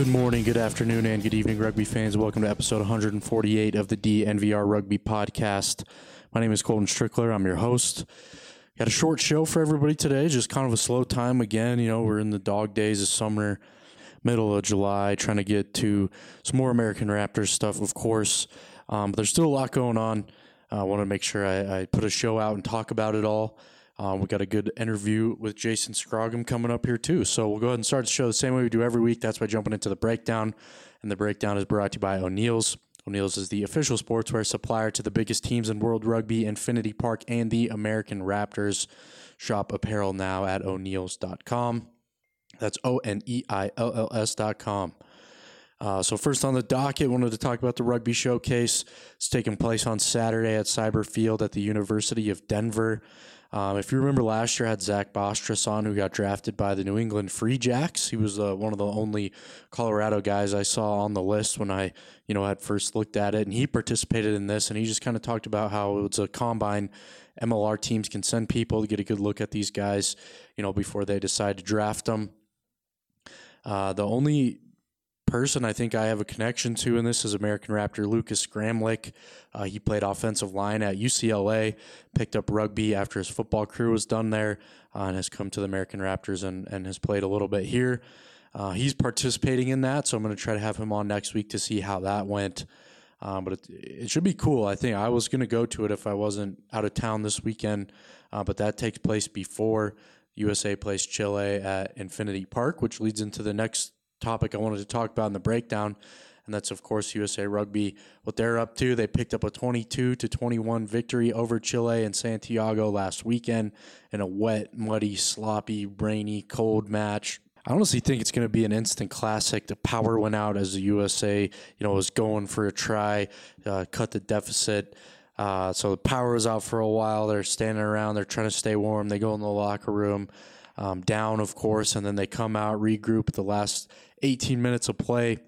Good morning, good afternoon, and good evening, rugby fans. Welcome to episode 148 of the DNVR Rugby Podcast. My name is Colton Strickler. I'm your host. Got a short show for everybody today, just kind of a slow time again. You know, we're in the dog days of summer, middle of July, trying to get to some more American Raptors stuff, of course. Um, but there's still a lot going on. I want to make sure I, I put a show out and talk about it all. Um, we got a good interview with Jason Scroggum coming up here too. So we'll go ahead and start the show the same way we do every week. That's by jumping into the breakdown. And the breakdown is brought to you by O'Neill's. O'Neill's is the official sportswear supplier to the biggest teams in world rugby, Infinity Park, and the American Raptors. Shop apparel now at o'neills.com. That's O N E I L L S.com. Uh, so first on the docket, wanted to talk about the rugby showcase. It's taking place on Saturday at CIBER Field at the University of Denver. Um, if you remember last year, I had Zach Bostras on, who got drafted by the New England Free Jacks. He was uh, one of the only Colorado guys I saw on the list when I, you know, had first looked at it, and he participated in this. And he just kind of talked about how it was a combine. MLR teams can send people to get a good look at these guys, you know, before they decide to draft them. Uh, the only person I think I have a connection to in this is American Raptor Lucas Gramlich. Uh, he played offensive line at UCLA, picked up rugby after his football career was done there, uh, and has come to the American Raptors and, and has played a little bit here. Uh, he's participating in that, so I'm going to try to have him on next week to see how that went. Um, but it, it, should be cool. I think I was going to go to it if I wasn't out of town this weekend, uh, but that takes place before USA plays Chile at Infinity Park, which leads into the next topic I wanted to talk about in the breakdown, and that's of course USA Rugby. What they're up to, they picked up a 22 to 21 victory over Chile and Santiago last weekend in a wet, muddy, sloppy, rainy, cold match. I honestly think it's going to be an instant classic. The power went out as the USA, you know, was going for a try, uh, cut the deficit. Uh, so the power was out for a while. They're standing around. They're trying to stay warm. They go in the locker room, um, down, of course, and then they come out, regroup the last 18 minutes of play.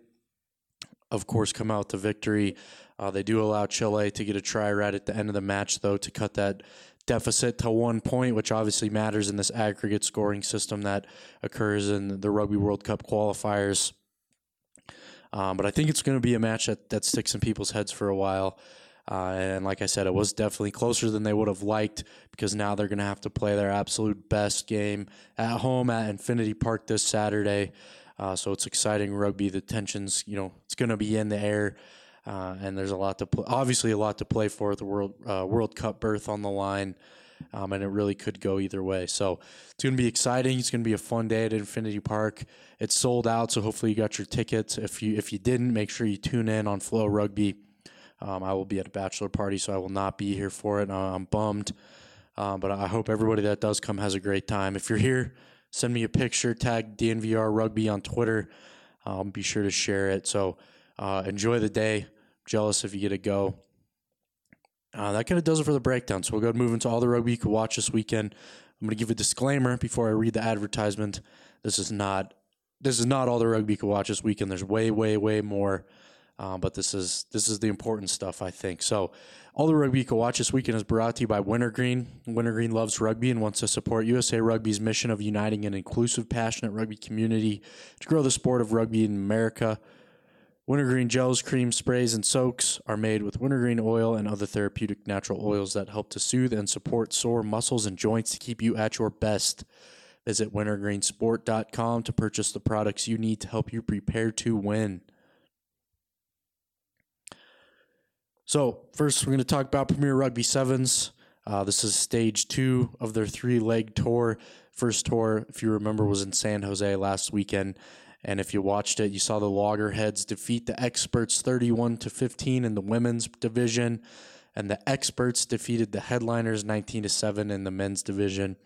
Of course, come out to victory. Uh, they do allow Chile to get a try right at the end of the match, though, to cut that deficit to one point, which obviously matters in this aggregate scoring system that occurs in the Rugby World Cup qualifiers. Um, but I think it's going to be a match that, that sticks in people's heads for a while. Uh, and like I said, it was definitely closer than they would have liked because now they're going to have to play their absolute best game at home at Infinity Park this Saturday. Uh, so it's exciting rugby. The tensions, you know, it's going to be in the air, uh, and there's a lot to play. Obviously, a lot to play for the World uh, World Cup berth on the line, um, and it really could go either way. So it's going to be exciting. It's going to be a fun day at Infinity Park. It's sold out, so hopefully you got your tickets. If you if you didn't, make sure you tune in on FloRugby. Um, I will be at a bachelor party, so I will not be here for it. I'm bummed, um, but I hope everybody that does come has a great time. If you're here send me a picture, tag DNVR Rugby on Twitter. Um, be sure to share it. So uh, enjoy the day. Jealous if you get to go. Uh, that kind of does it for the breakdown. So we'll go move into all the rugby you can watch this weekend. I'm going to give a disclaimer before I read the advertisement. This is not this is not all the rugby you can watch this weekend. There's way, way, way more. Um, but this is this is the important stuff, I think. So, all the rugby you can watch this weekend is brought to you by Wintergreen. Wintergreen loves rugby and wants to support USA Rugby's mission of uniting an inclusive, passionate rugby community to grow the sport of rugby in America. Wintergreen gels, creams, sprays, and soaks are made with wintergreen oil and other therapeutic natural oils that help to soothe and support sore muscles and joints to keep you at your best. Visit wintergreensport.com to purchase the products you need to help you prepare to win. So, first, we're going to talk about Premier Rugby Sevens. Uh, this is stage two of their three leg tour. First tour, if you remember, was in San Jose last weekend. And if you watched it, you saw the Loggerheads defeat the Experts 31 to 15 in the women's division, and the Experts defeated the Headliners 19 to 7 in the men's division.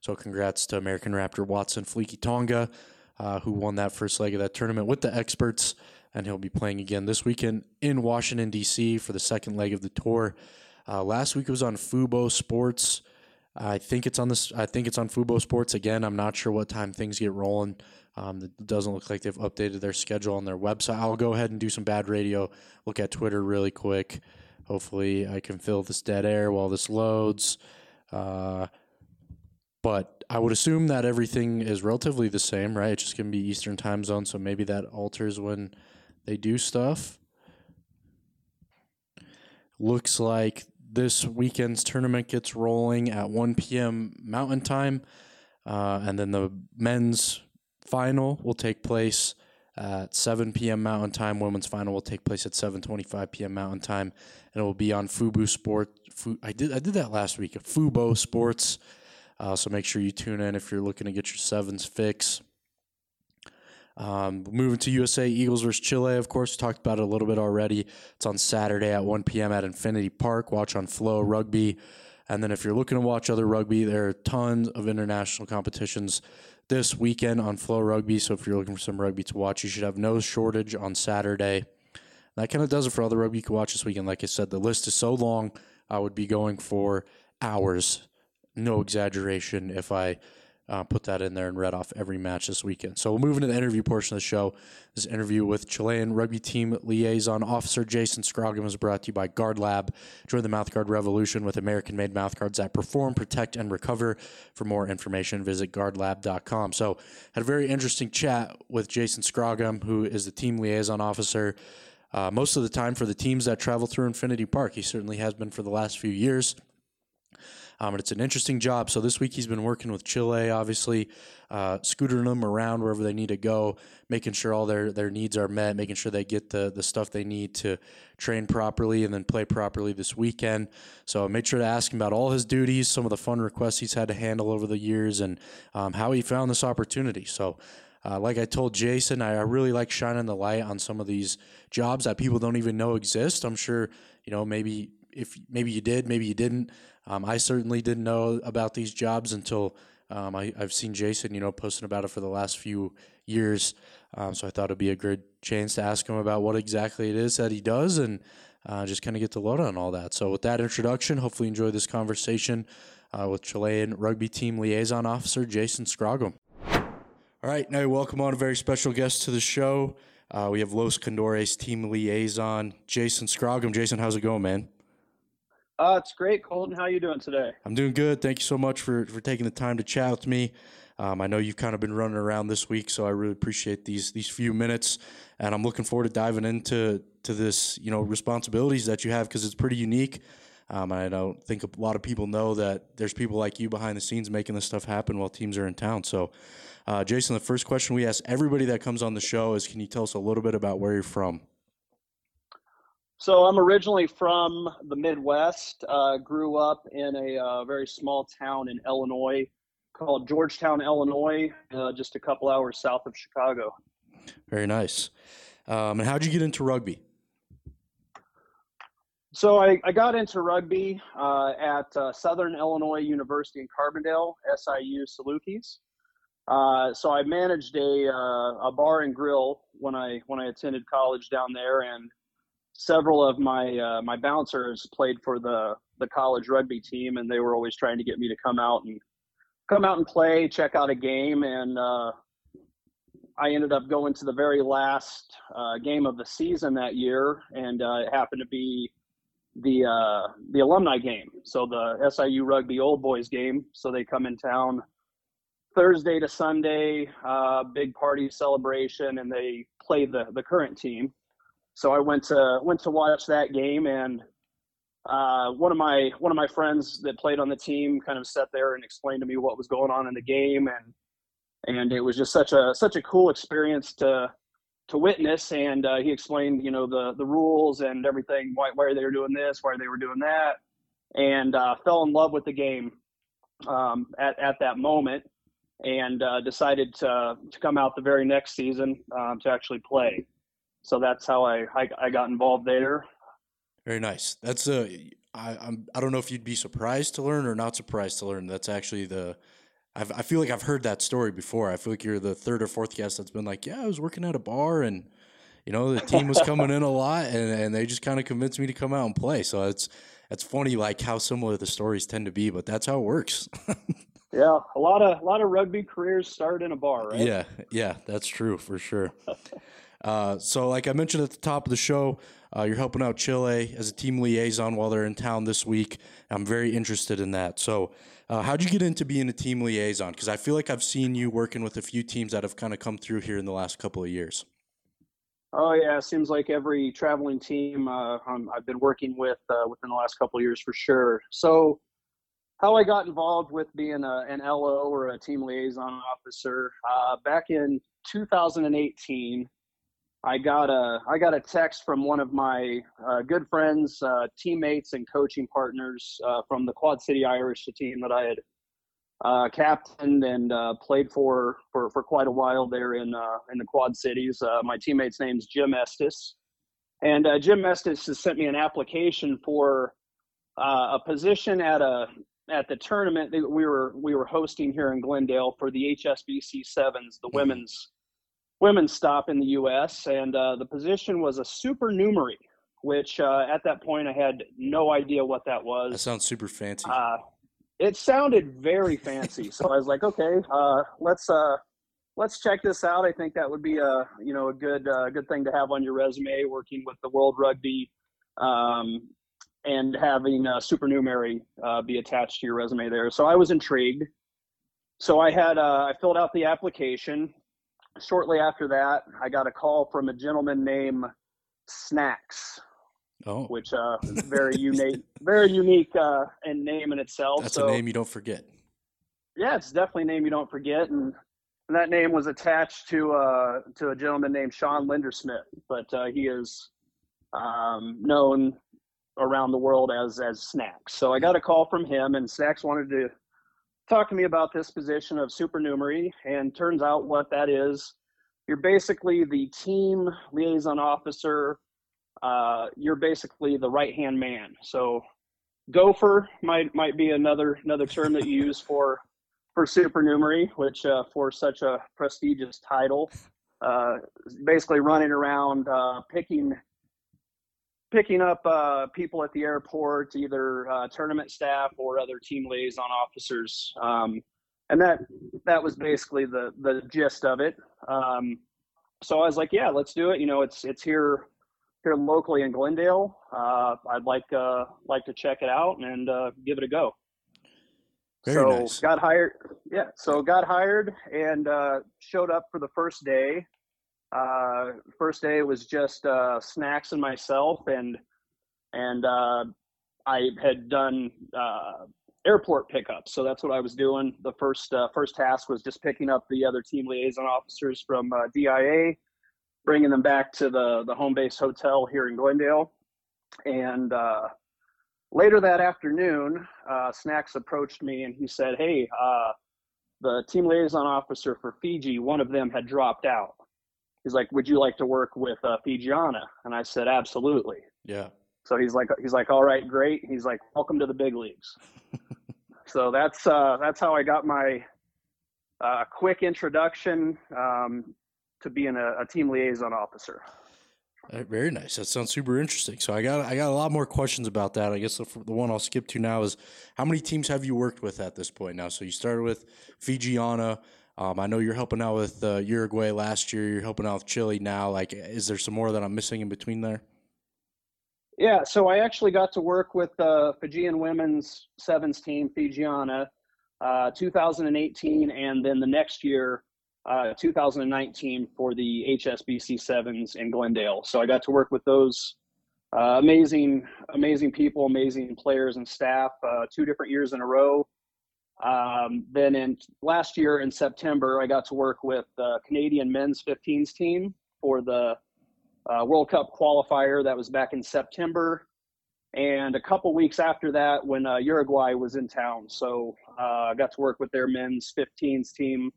So congrats to American Raptor Watson Fleeky Tonga, uh, who won that first leg of that tournament with the Experts, and he'll be playing again this weekend in Washington D.C. for the second leg of the tour. Uh, last week was on Fubo Sports. I think it's on this. I think it's on Fubo Sports again. I'm not sure what time things get rolling. Um, it doesn't look like they've updated their schedule on their website. I'll go ahead and do some bad radio. Look at Twitter really quick. Hopefully, I can fill this dead air while this loads. Uh, but I would assume that everything is relatively the same, right? It's just going to be Eastern time zone, so maybe that alters when they do stuff. Looks like this weekend's tournament gets rolling at 1 p.m. Mountain Time, uh, and then the men's final will take place at 7 p.m. Mountain Time. Women's final will take place at 7:25 p.m. Mountain Time, and it will be on Fubo Sport. Fu, I did I did that last week. Fubo Sports. Uh, so make sure you tune in if you're looking to get your sevens fix. Um, moving to USA Eagles versus Chile, of course, talked about it a little bit already. It's on Saturday at 1 p.m. at Infinity Park. Watch on FloRugby. And then if you're looking to watch other rugby, there are tons of international competitions this weekend on FloRugby. So if you're looking for some rugby to watch, you should have no shortage on Saturday. That kind of does it for all the rugby you can watch this weekend. Like I said, the list is so long, I would be going for hours. No exaggeration if I uh, put that in there and read off every match this weekend. So we'll move into the interview portion of the show. This interview with Chilean rugby team liaison officer Jason Scroggin was brought to you by Guard Lab. Join the mouthguard revolution with American-made mouthguards that perform, protect, and recover. For more information, visit guardlab.com. So had a very interesting chat with Jason Scroggin, who is the team liaison officer. Uh, most of the time for the teams that travel through Infinity Park. He certainly has been for the last few years. Um, it's an interesting job. So this week he's been working with Chile, obviously, uh, scootering them around wherever they need to go, making sure all their, their needs are met, making sure they get the, the stuff they need to train properly and then play properly this weekend. So I made sure to ask him about all his duties, some of the fun requests he's had to handle over the years, and um, how he found this opportunity. So uh, like I told Jason, I, I, really like shining the light on some of these jobs that people don't even know exist. I'm sure, you know, maybe if maybe you did, maybe you didn't. Um, I certainly didn't know about these jobs until um, I, have seen Jason, you know, posting about it for the last few years. Um, so I thought it'd be a good chance to ask him about what exactly it is that he does and uh, just kind of get the load on all that. So with that introduction, hopefully enjoy this conversation uh, with Chilean rugby team liaison officer Jason Scroggum. All right, now welcome on a very special guest to the show. Uh, we have Los Condores team liaison Jason Scroggum. Jason, how's it going, man? Uh, it's great, Colton. How are you doing today? I'm doing good. Thank you so much for, for taking the time to chat with me. Um, I know you've kind of been running around this week, so I really appreciate these these few minutes, and I'm looking forward to diving into to this you know responsibilities that you have because it's pretty unique. Um, I don't think a lot of people know that there's people like you behind the scenes making this stuff happen while teams are in town. So, uh, Jason, the first question we ask everybody that comes on the show is, can you tell us a little bit about where you're from? So I'm originally from the Midwest. Uh, grew up in a uh, very small town in Illinois called Georgetown, Illinois, uh, just a couple hours south of Chicago. Very nice. Um, and how'd you get into rugby? So I, I got into rugby uh, at uh, Southern Illinois University in Carbondale, SIU Salukis. Uh, so I managed a a bar and grill when I when I attended college down there, and several of my uh, my bouncers played for the the college rugby team, and they were always trying to get me to come out and come out and play, check out a game, and uh, I ended up going to the very last uh, game of the season that year, and uh, it happened to be the uh, the alumni game. So the SIU rugby old boys game. So they come in town Thursday to Sunday, uh, big party celebration, and they play the the current team. So I went to went to watch that game, and uh, one of my one of my friends that played on the team kind of sat there and explained to me what was going on in the game, and and it was just such a such a cool experience to to witness. And uh, he explained, you know, the the rules and everything, why why they were doing this, why they were doing that, and uh, fell in love with the game um, at at that moment, and uh, decided to to come out the very next season um, to actually play. So that's how I, I I got involved there. Very nice. That's a. I, I'm. I don't know if you'd be surprised to learn or not surprised to learn. That's actually the. I've, I feel like I've heard that story before. I feel like you're the third or fourth guest that's been like, yeah, I was working at a bar and, you know, the team was coming in a lot and, and they just kind of convinced me to come out and play. So it's it's funny like how similar the stories tend to be, but that's how it works. yeah, a lot of a lot of rugby careers start in a bar, right? Yeah, yeah, that's true for sure. Uh, so, like I mentioned at the top of the show, uh, you're helping out Chile as a team liaison while they're in town this week. I'm very interested in that. So, uh, how'd you get into being a team liaison? Because I feel like I've seen you working with a few teams that have kind of come through here in the last couple of years. Oh yeah, it seems like every traveling team uh, I've been working with uh, within the last couple of years for sure. So, how I got involved with being a, an LO or a team liaison officer uh, back in 2018. I got a I got a text from one of my uh, good friends, uh, teammates, and coaching partners uh, from the Quad City Irish, the team that I had uh, captained and uh, played for, for for quite a while there in uh, in the Quad Cities. my teammate's name's Jim Estes, and Jim Estes has sent me an application for a position at a at the tournament that we were we were hosting here in Glendale for the HSBC Sevens, the mm-hmm. women's women's stop in the U.S. and uh, the position was a supernumerary, which uh, at that point I had no idea what that was. That sounds super fancy. Uh, it sounded very fancy, so I was like, okay, uh, let's uh, let's check this out. I think that would be a you know a good uh, good thing to have on your resume, working with the World Rugby. Um, and having a supernumerary be attached to your resume there. So I was intrigued. So I had I filled out the application, shortly after that, I got a call from a gentleman named Snacks. Oh. Which uh very unique very unique uh and name in itself. That's so, a name you don't forget. Yeah, it's definitely a name you don't forget and, and that name was attached to uh to a gentleman named Sean Lindersmith, but uh, he is um, known around the world as as Snacks. So I got a call from him and Snacks wanted to talk to me about this position of supernumerary, and turns out what that is. You're basically the team liaison officer. Uh, you're basically the right hand man. So, gopher might might be another another term that you use for for supernumerary, which uh, for such a prestigious title, uh, basically running around uh, picking picking up uh, people at the airport, either uh, tournament staff or other team liaison officers. Um, and that that was basically the the gist of it. Um, so I was like, yeah, let's do it. You know, it's it's here here locally in Glendale. Uh, I'd like uh, like to check it out and uh, give it a go. Very so nice. got hired. Yeah, so got hired and uh, showed up for the first day. Uh, first day was just uh, snacks and myself, and and uh, I had done uh, airport pickups, so that's what I was doing. The first uh, first task was just picking up the other team liaison officers from uh, DIA, bringing them back to the the home base hotel here in Glendale, and later that afternoon, Snacks approached me and he said, "Hey." the team liaison officer for Fiji, one of them had dropped out he's like, "Would you like to work with uh, Fijiana?" And I said, "Absolutely." Yeah. So he's like, he's like, "All right, great." He's like, "Welcome to the big leagues." so that's uh, that's how I got my uh, quick introduction um, to being a, a team liaison officer. Very nice. That sounds super interesting. So I got I got a lot more questions about that. I guess the, the one I'll skip to now is how many teams have you worked with at this point now? So you started with Fijiana. Um, I know you're helping out with uh, Uruguay last year. You're helping out with Chile now. Like, is there some more that I'm missing in between there? Yeah, so I actually got to work with the Fijian women's sevens team, Fijiana, uh, 2018, and then the next year, uh, 2019, for the HSBC sevens in Glendale. So I got to work with those uh, amazing, amazing people, amazing players and staff, uh, two different years in a row. Um, then in last year in September, I got to work with the Canadian men's 15s team for the uh, World Cup qualifier. That was back in September. And a couple weeks after that, when uh, Uruguay was in town. So uh, I got to work with their men's 15s team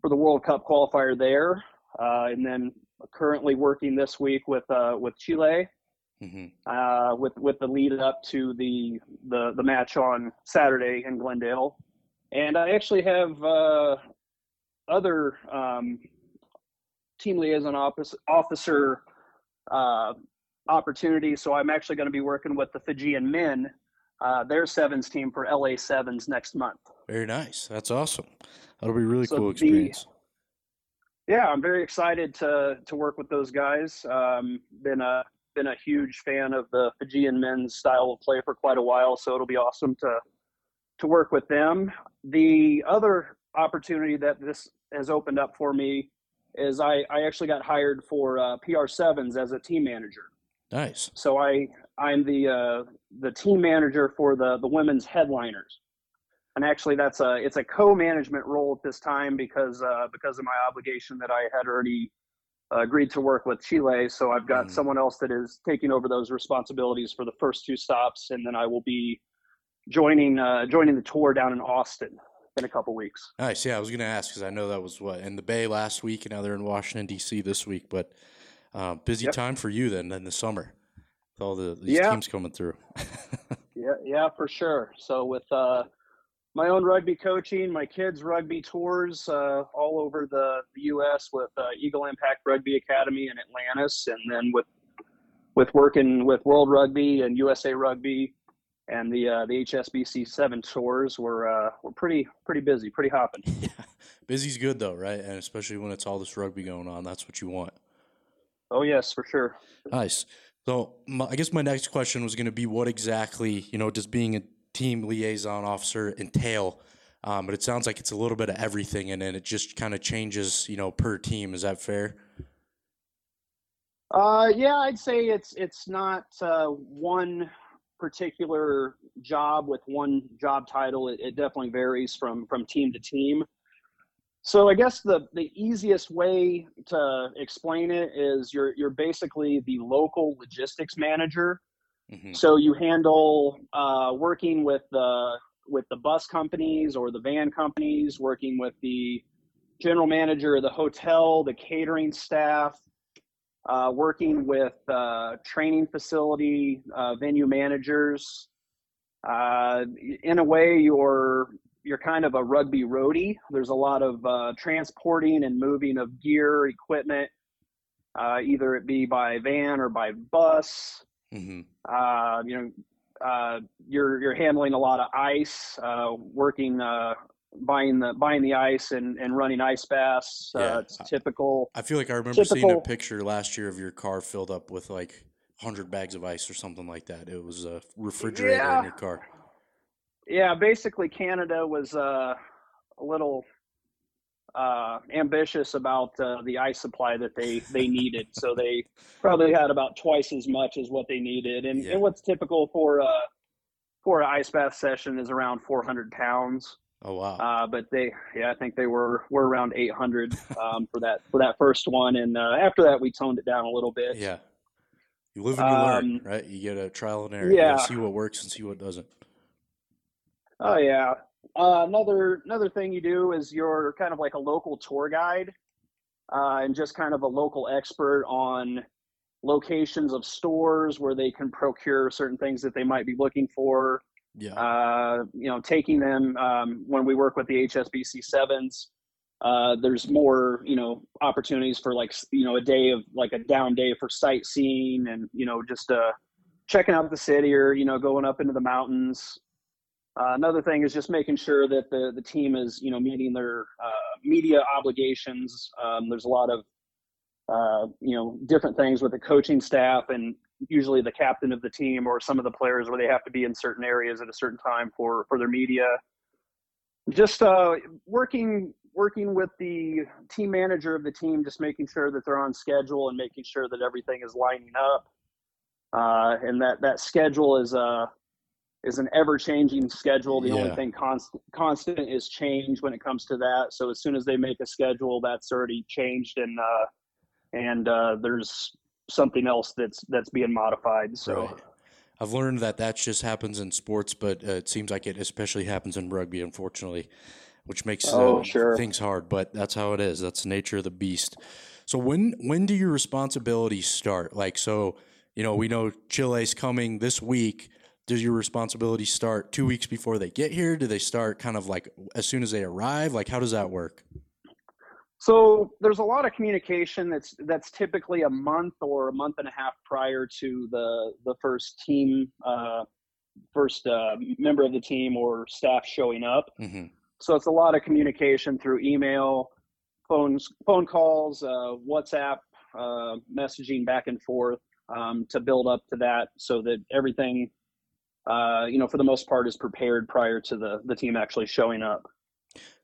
for the World Cup qualifier there. Uh, and then currently working this week with uh, with Chile Mm-hmm. uh, with with the lead up to the, the the match on Saturday in Glendale, and I actually have uh, other um, team liaison office, officer uh, opportunities. So I'm actually going to be working with the Fijian men, uh, their sevens team for LA Sevens next month. Very nice. That's awesome. That'll be a really So cool the- experience. Yeah, I'm very excited to to work with those guys. Um, been a been a huge fan of the Fijian men's style of play for quite a while, so it'll be awesome to to work with them. The other opportunity that this has opened up for me is I, I actually got hired for uh, PR Sevens as a team manager. nice. So I I'm the uh, the team manager for the the women's headliners, and actually that's a it's a co-management role at this time because uh, because of my obligation that I had already agreed to work with Chile. So I've got Mhm. someone else that is taking over those responsibilities for the first two stops, and then I will be joining uh, joining the tour down in Austin in a couple weeks. Nice. Yeah, I was going to ask because I know that was what in the Bay last week, and now they're in Washington D.C. this week. But uh, busy Yep. time for you then in the summer with all the these Yeah. teams coming through. Yeah, yeah, for sure. So with uh, my own rugby coaching, my kids' rugby tours uh, all over the, the U.S. with uh, Eagle Impact Rugby Academy in Atlantis, and then with with working with World Rugby and USA Rugby and the uh, the HSBC seven tours, we're uh, we're pretty pretty busy, pretty hopping. yeah, busy's good though, right? And especially when it's all this rugby going on, that's what you want. Oh yes, for sure. Nice. So my, I guess my next question was going to be, what exactly, you know, does being a team liaison officer entail? Um, but it sounds like it's a little bit of everything, and then it just kind of changes, you know, per team. Is that fair? Uh, yeah, I'd say it's it's not uh, one particular job with one job title. It, it definitely varies from from team to team. So I guess the the easiest way to explain it is you're you're basically the local logistics manager. Hmm So you handle uh, working with the with the bus companies or the van companies, working with the general manager of the hotel, the catering staff, uh, working with uh, training facility uh, venue managers. Uh, in a way, you're you're kind of a rugby roadie. There's a lot of uh, transporting and moving of gear, equipment, either it be by van or by bus hmm uh, you know, uh, you're you're handling a lot of ice, uh, working, uh, buying the buying the ice and, and running ice baths. Yeah. Uh, it's typical. I feel like I remember seeing a picture last year of your car filled up with like 100 bags of ice or something like that. It was a refrigerator in your car. Yeah, basically Canada was uh, a little uh, ambitious about uh, the ice supply that they they needed, so they probably had about twice as much as what they needed. And, Yeah. and what's typical for uh, for an ice bath session is around 400 pounds. Oh wow. Uh, but they, yeah, I think they were were around 800 um, for that for that first one, and uh, after that we toned it down a little bit. yeah. You live and you learn, um, right? You get a trial and error. Yeah. see what works and see what doesn't. Oh yeah. Uh, another another thing you do is you're kind of like a local tour guide, uh, and just kind of a local expert on locations of stores where they can procure certain things that they might be looking for. Yeah. uh, you know, taking them um, when we work with the HSBC sevens. Uh, there's more, you know, opportunities for like, you know, a day of like a down day for sightseeing and, you know, just uh, checking out the city or, you know, going up into the mountains. Uh, another thing is just making sure that the, the team is, you know, meeting their, uh, media obligations. Um, there's a lot of uh, you know different things with the coaching staff and usually the captain of the team or some of the players where they have to be in certain areas at a certain time for for their media. Just uh, working working with the team manager of the team, just making sure that they're on schedule and making sure that everything is lining up, uh, and that that schedule is uh, is an ever changing schedule. The yeah. only thing constant constant is change when it comes to that. So as soon as they make a schedule, that's already changed, and uh, and uh, there's something else that's that's being modified. So. Right. I've learned that that just happens in sports, but uh, it seems like it especially happens in rugby, unfortunately which makes oh, uh, sure. things hard. But that's how it is. That's the nature of the beast. So when when do your responsibilities start? Like so, you know, we know Chile's coming this week. Does your responsibility start two weeks before they get here? Do they start kind of like as soon as they arrive? Like how does that work? So there's a lot of communication that's that's typically a month or a month and a half prior to the the first team, uh, first uh, member of the team or staff showing up. Mm-hmm. So it's a lot of communication through email, phones, phone calls, uh, WhatsApp, uh, messaging back and forth um, to build up to that, so that everything, uh, you know, for the most part, is prepared prior to the the team actually showing up.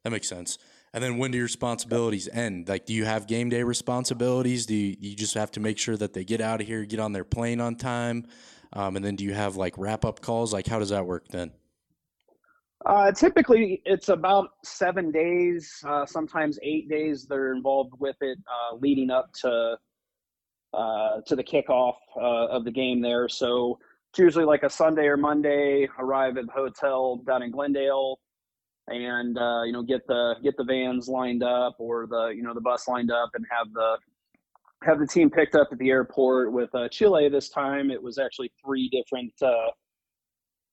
That makes sense. And then when do your responsibilities end? Like, do you have game day responsibilities? Do you, you just have to make sure that they get out of here, get on their plane on time? Um, and then do you have like wrap up calls? Like, how does that work then? Uh, typically, it's about seven days, uh, sometimes eight days. They're involved with it, uh, leading up to uh, to the kickoff uh, of the game. There, so it's usually like a Sunday or Monday. Arrive at the hotel down in Glendale, and uh, you know get the get the vans lined up or the you know the bus lined up, and have the have the team picked up at the airport. With Chile this time, it was actually three different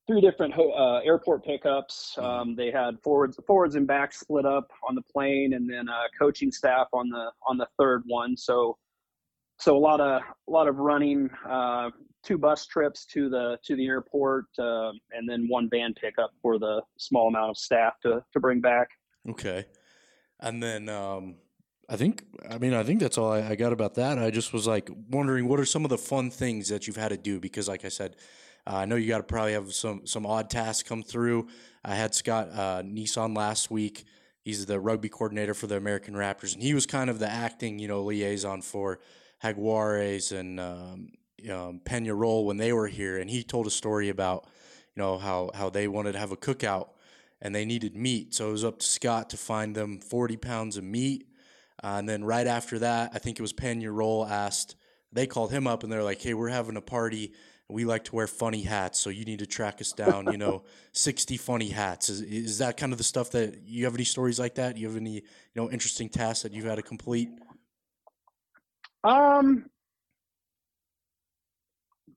three different uh, airport pickups. Mm-hmm. Um, they had forwards, forwards and backs split up on the plane, and then uh, coaching staff on the on the third one. So, so a lot of a lot of running, uh, two bus trips to the to the airport, uh, and then one van pickup for the small amount of staff to to bring back. Okay, and then. Um... I think, I mean, I think that's all I, I got about that. I just was like wondering what are some of the fun things that you've had to do because, like I said, uh, I know you got to probably have some some odd tasks come through. I had Scott uh, Nissan last week. He's the rugby coordinator for the American Raptors, and he was kind of the acting, you know, liaison for Jaguares and um, um, Peñarol when they were here. And he told a story about, you know, how how they wanted to have a cookout and they needed meat, so it was up to Scott to find them 40 pounds of meat. Uh, and then right after that, I think it was Peñarol asked. They called him up and they're like, "Hey, we're having a party." we like to wear funny hats, so you need to track us down. You know, sixty funny hats. Is is that kind of the stuff that you have any stories like that? You have any you know interesting tasks that you've had to complete? Um,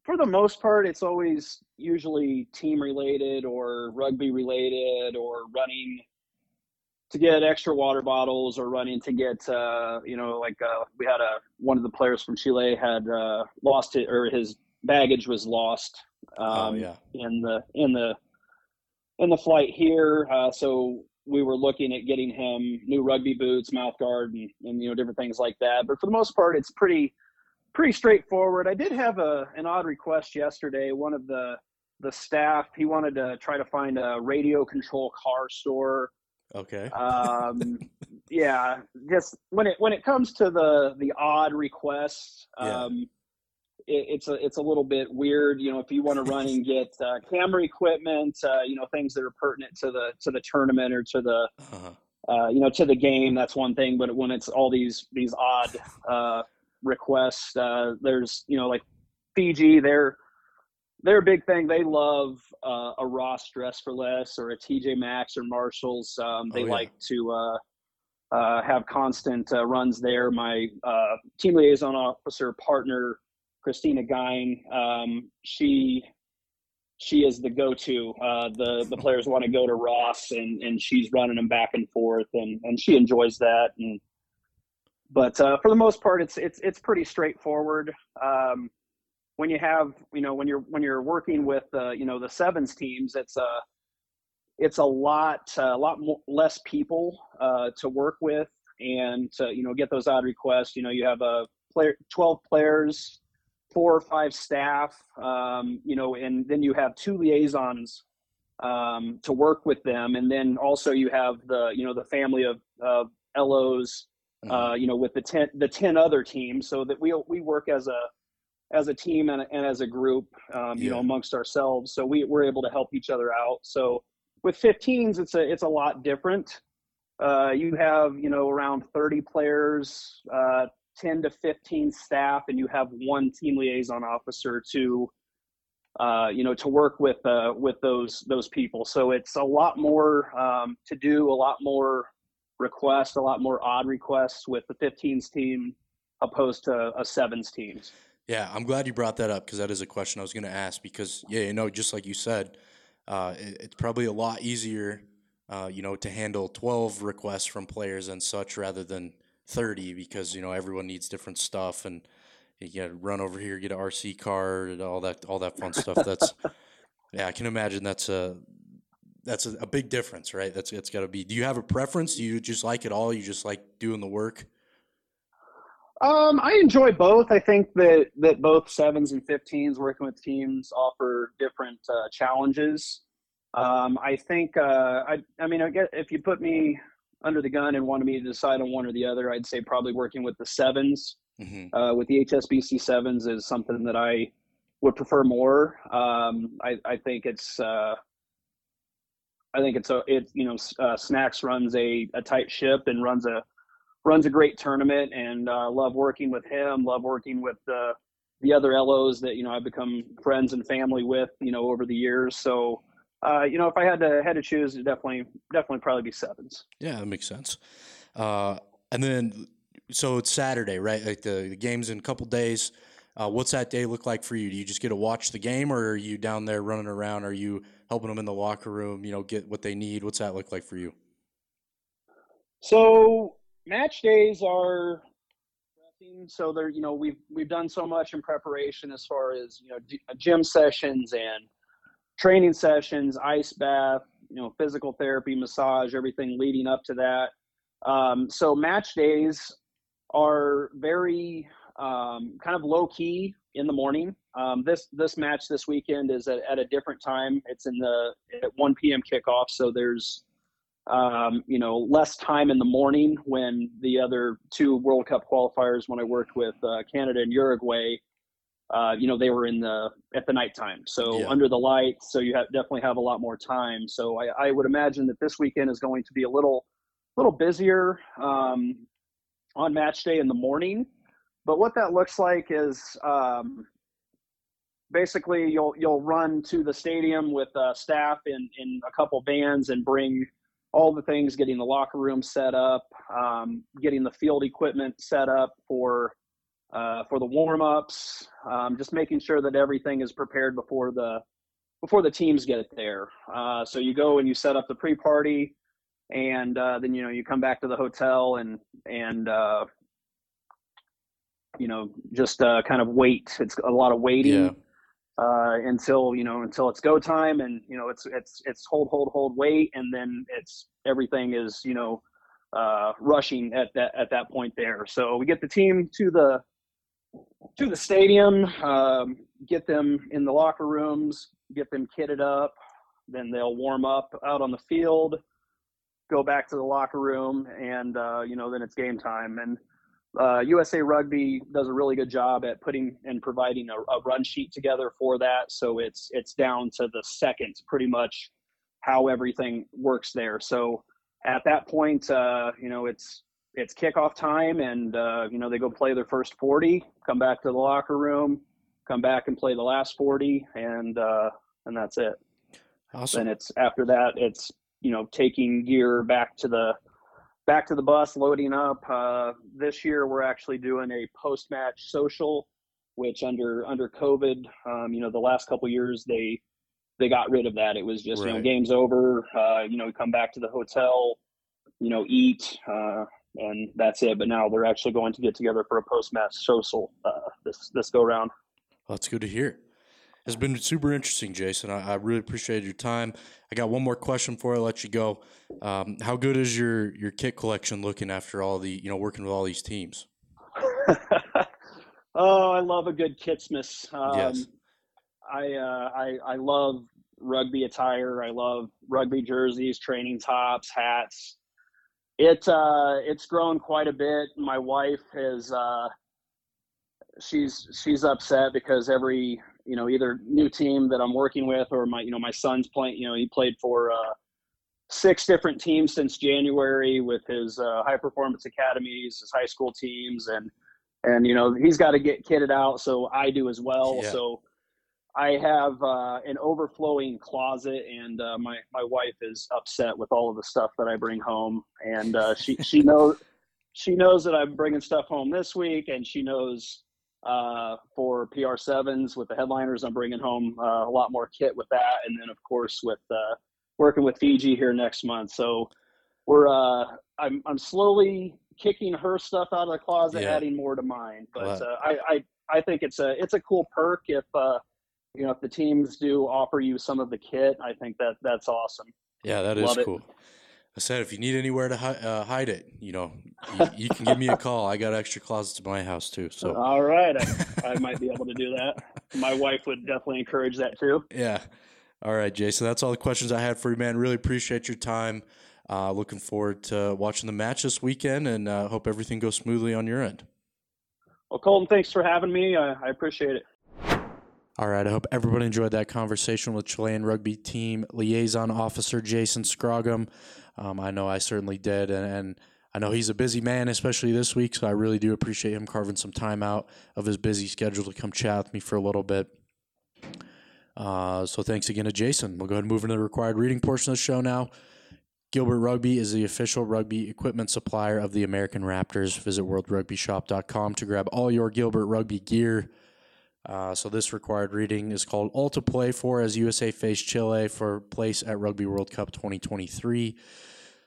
for the most part, it's always usually team related or rugby related or running to get extra water bottles or running to get uh, you know like uh, we had a one of the players from Chile had uh, lost it or his baggage was lost oh, um, oh, yeah. in the in the in the flight here. Uh, so we were looking at getting him new rugby boots, mouth guard, and, and you know different things like that. But for the most part, it's pretty pretty straightforward. I did have a an odd request yesterday. One of the the staff he wanted to try to find a radio control car store. Okay. um, yeah, just when it when it comes to the the odd requests, um, it's a it's a little bit weird. You know, if you want to run and get uh, camera equipment, uh, you know, things that are pertinent to the to the tournament or to the uh-huh. Uh, you know to the game, that's one thing. But when it's all these these odd uh, requests, uh, there's you know like Fiji, they're they're a big thing. They love uh, a Ross dress for less or a TJ Maxx or Marshalls. Um, they oh, yeah. like to uh, uh, have constant uh, runs there. My uh, team liaison officer partner Christina Gein, um, she she is the go-to. Uh, the the players want to go to Ross, and and she's running them back and forth, and and she enjoys that. And but uh, for the most part, it's it's it's pretty straightforward. Um, when you have you know when you're when you're working with uh, you know the sevens teams, it's uh it's a lot a lot more, less people uh, to work with and to you know get those odd requests. You know, you have a player, twelve players, four or five staff. Um, you know, and then you have two liaisons um, to work with them, and then also you have the you know the family of, of LOs. Uh, Mm-hmm. you know, with the ten the ten other teams, so that we we work as a as a team and, and as a group, um, you know, amongst ourselves. So we we're able to help each other out. So with 15s, it's a it's a lot different. Uh, you have you know around 30 players, uh, 10 to 15 staff, and you have one team liaison officer to uh, you know to work with uh, with those those people. So it's a lot more um, to do, a lot more requests, a lot more odd requests with the 15s team opposed to a sevens teams. Yeah, I'm glad you brought that up because that is a question I was going to ask. Because yeah, you know, just like you said, uh, it, it's probably a lot easier, uh, you know, to handle 12 requests from players and such rather than 30 because you know everyone needs different stuff and you got to run over here, get an RC card, and all that, all that fun stuff. That's yeah, I can imagine that's a that's a, a big difference, right? That's it's got to be. Do you have a preference? Do you just like it all? You just like doing the work? Um, I enjoy both. I think that that both sevens and 15s working with teams offer different uh, challenges. Um, I think uh, I I mean I get if you put me under the gun and wanted me to decide on one or the other, I'd say probably working with the sevens hmm uh, with the HSBC sevens is something that I would prefer more. Um, I, I think it's uh, I think it's a it you know uh, Snacks runs a, a tight ship and runs a runs a great tournament and uh, love working with him. Love working with the the other LOs that you know I've become friends and family with you know over the years. So uh, you know if I had to had to choose, it'd definitely definitely probably be sevens. Yeah, that makes sense. Uh, and then, so it's Saturday, right? Like the, the game's in a couple days. Uh, what's that day look like for you? Do you just get to watch the game, or are you down there running around? Are you helping them in the locker room? You know, get what they need. What's that look like for you? So match days are so they're you know we've we've done so much in preparation as far as you know gym sessions and training sessions, ice bath, you know physical therapy, massage, everything leading up to that. Um, so match days are very um, kind of low key in the morning. Um, this this match this weekend is at, at a different time. It's in the at 1 p.m. kickoff, so there's um, you know, less time in the morning when the other two World Cup qualifiers, when I worked with uh, Canada and Uruguay, uh, you know, they were in the at the nighttime, so Yeah. under the lights, so you have definitely have a lot more time. So I, I would imagine that this weekend is going to be a little, little busier um, on match day in the morning. But what that looks like is um, basically you'll you'll run to the stadium with uh, staff in in a couple vans and bring all the things, getting the locker room set up, um, getting the field equipment set up for uh, for the warm ups, um, just making sure that everything is prepared before the before the teams get there. Uh, so you go and you set up the pre party, and uh, then you know you come back to the hotel and and uh, you know just uh, kind of wait. It's a lot of waiting Yeah. uh, until you know until it's go time, and you know it's it's it's hold hold hold wait, and then it's everything is you know uh, rushing at that at that point there. So we get the team to the to the stadium, um, get them in the locker rooms, get them kitted up, then they'll warm up out on the field, go back to the locker room, and uh, you know then it's game time and uh, USA Rugby does a really good job at putting and providing a, a run sheet together for that. So it's it's down to the second, pretty much how everything works there. So at that point, uh, you know, it's it's kickoff time, and uh, you know they go play their first forty, come back to the locker room, come back and play the last forty, and uh, and that's it. Awesome. Then it's after that, it's you know taking gear back to the back to the bus, loading up. Uh, this year, we're actually doing a post-match social, which under under COVID, um, you know, the last couple years they they got rid of that. It was just you know games over. Uh, you know, come back to the hotel, you know, eat, uh, and that's it. But now they're actually going to get together for a post-match social uh, this this go round. Well, that's good to hear. It's been super interesting, Jason. I, I really appreciate your time. I got one more question before I let you go. Um, how good is your your kit collection looking after all the you know working with all these teams? oh, I love a good Kitsmas. Um, Yes. I, uh, I I love rugby attire. I love rugby jerseys, training tops, hats. It uh, it's grown quite a bit. My wife has uh, she's she's upset because every you know either new team that I'm working with or my you know my son's playing. You know he played for uh, six different teams since January with his uh, high performance academies, his high school teams, and and you know he's got to get kitted out, so I do as well. Yeah. So I have uh, an overflowing closet, and uh, my my wife is upset with all of the stuff that I bring home, and uh, she she knows she knows that I'm bringing stuff home this week, and she knows uh, for PR sevens with the headliners, I'm bringing home uh, a lot more kit with that, and then of course with uh, working with Fiji here next month. So we're uh, I'm I'm slowly kicking her stuff out of the closet, Yeah. adding more to mine. But Wow. uh, I, I I think it's a it's a cool perk if uh, you know if the teams do offer you some of the kit. I think that that's awesome. Yeah, that is Love it. cool. I said if you need anywhere to hi- uh, hide it, you know, you, you can give me a call. I got extra closets in my house too. So All right, I, I might be able to do that. My wife would definitely encourage that too. Yeah. All right, Jason. That's all the questions I had for you, man. Really appreciate your time. Uh, looking forward to watching the match this weekend and uh, hope everything goes smoothly on your end. Well, Colton, thanks for having me. I, I appreciate it. All right. I hope everybody enjoyed that conversation with Chilean rugby team liaison officer Jason Scroggum. Um, I know I certainly did. And, and I know he's a busy man, especially this week. So I really do appreciate him carving some time out of his busy schedule to come chat with me for a little bit. Uh, so thanks again to Jason. We'll go ahead and move into the required reading portion of the show now. Gilbert Rugby is the official rugby equipment supplier of the American Raptors. Visit worldrugbyshop.com to grab all your Gilbert Rugby gear. Uh, so this required reading is called All to Play For as USA face Chile for place at Rugby World Cup 2023.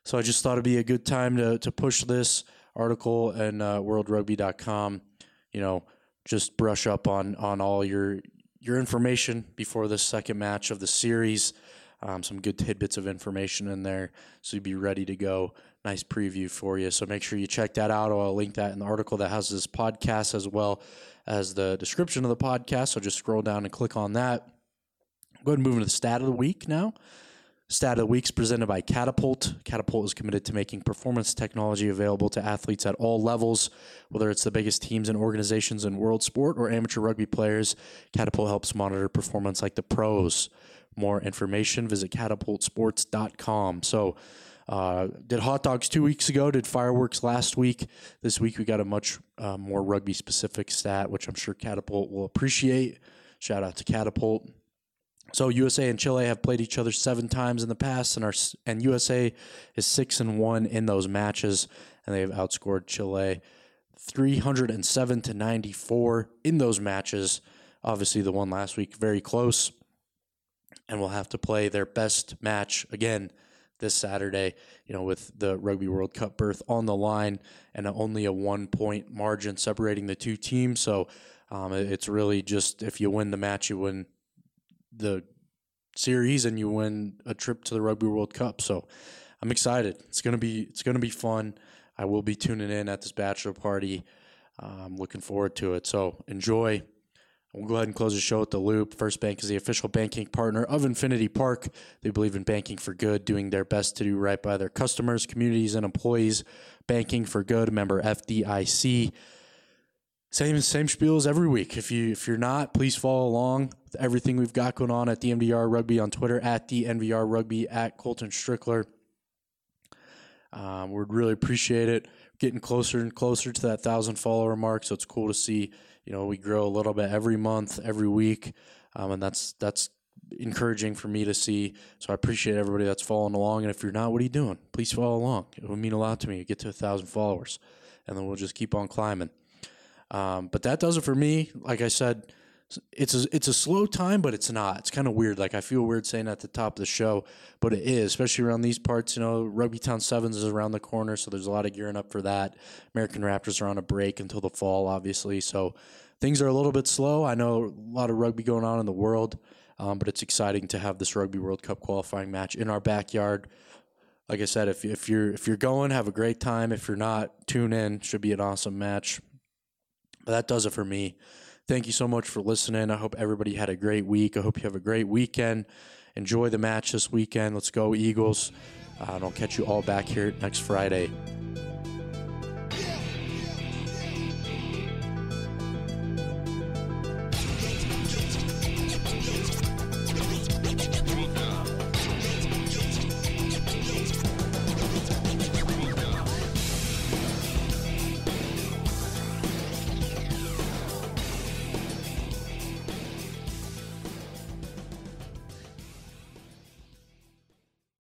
So I just thought it'd be a good time to, to push this article and uh, worldrugby.com, you know, just brush up on, on all your your information before the second match of the series. Um, some good tidbits of information in there, so you'd be ready to go. Nice preview for you. So make sure you check that out. I'll link that in the article that has this podcast as well as the description of the podcast. So just scroll down and click on that. Go ahead and move into the stat of the week now. Stat of the week is presented by Catapult. Catapult is committed to making performance technology available to athletes at all levels, whether it's the biggest teams and organizations in world sport or amateur rugby players. Catapult helps monitor performance like the pros. More information, visit catapultsports.com. So, uh, did hot dogs two weeks ago, did fireworks last week. This week we got a much uh, more rugby specific stat, which I'm sure Catapult will appreciate. Shout out to Catapult. So USA and Chile have played each other seven times in the past, and our and USA is six and one in those matches, and they have outscored Chile 307 to 94 in those matches. Obviously, the one last week very close, and we'll have to play their best match again this Saturday. You know, with the Rugby World Cup berth on the line and only a one point margin separating the two teams. So um, it's really just if you win the match, you win the series and you win a trip to the Rugby World Cup. So I'm excited. It's gonna be it's gonna be fun. I will be tuning in at this bachelor party. I'm looking forward to it. So enjoy. We'll go ahead and close the show with the loop. First Bank is the official banking partner of Infinity Park. They believe in banking for good, doing their best to do right by their customers, communities, and employees. Banking for good, member FDIC. Same same spiel as every week. If you if you're not, please follow along with everything we've got going on at the DNVR Rugby on Twitter at the DNVR Rugby at Colton Strickler. Um, we'd really appreciate it. Getting closer and closer to that thousand follower mark, so it's cool to see. You know, we grow a little bit every month, every week, um, and that's that's encouraging for me to see. So I appreciate everybody that's following along. And if you're not, what are you doing? Please follow along. It would mean a lot to me to get to a thousand followers, and then we'll just keep on climbing. Um, but that does it for me. Like I said, it's a it's a slow time, but it's not. It's kind of weird. Like I feel weird saying at the top of the show, but it is, especially around these parts. You know, Rugby Town Sevens is around the corner, so there's a lot of gearing up for that. American Raptors are on a break until the fall, obviously, so things are a little bit slow. I know a lot of rugby going on in the world, um, but it's exciting to have this Rugby World Cup qualifying match in our backyard. Like I said, if if you're if you're going, have a great time. If you're not, tune in. Should be an awesome match. But that does it for me. Thank you so much for listening. I hope everybody had a great week. I hope you have a great weekend. Enjoy the match this weekend. Let's go, Eagles. Uh, and I'll catch you all back here next Friday.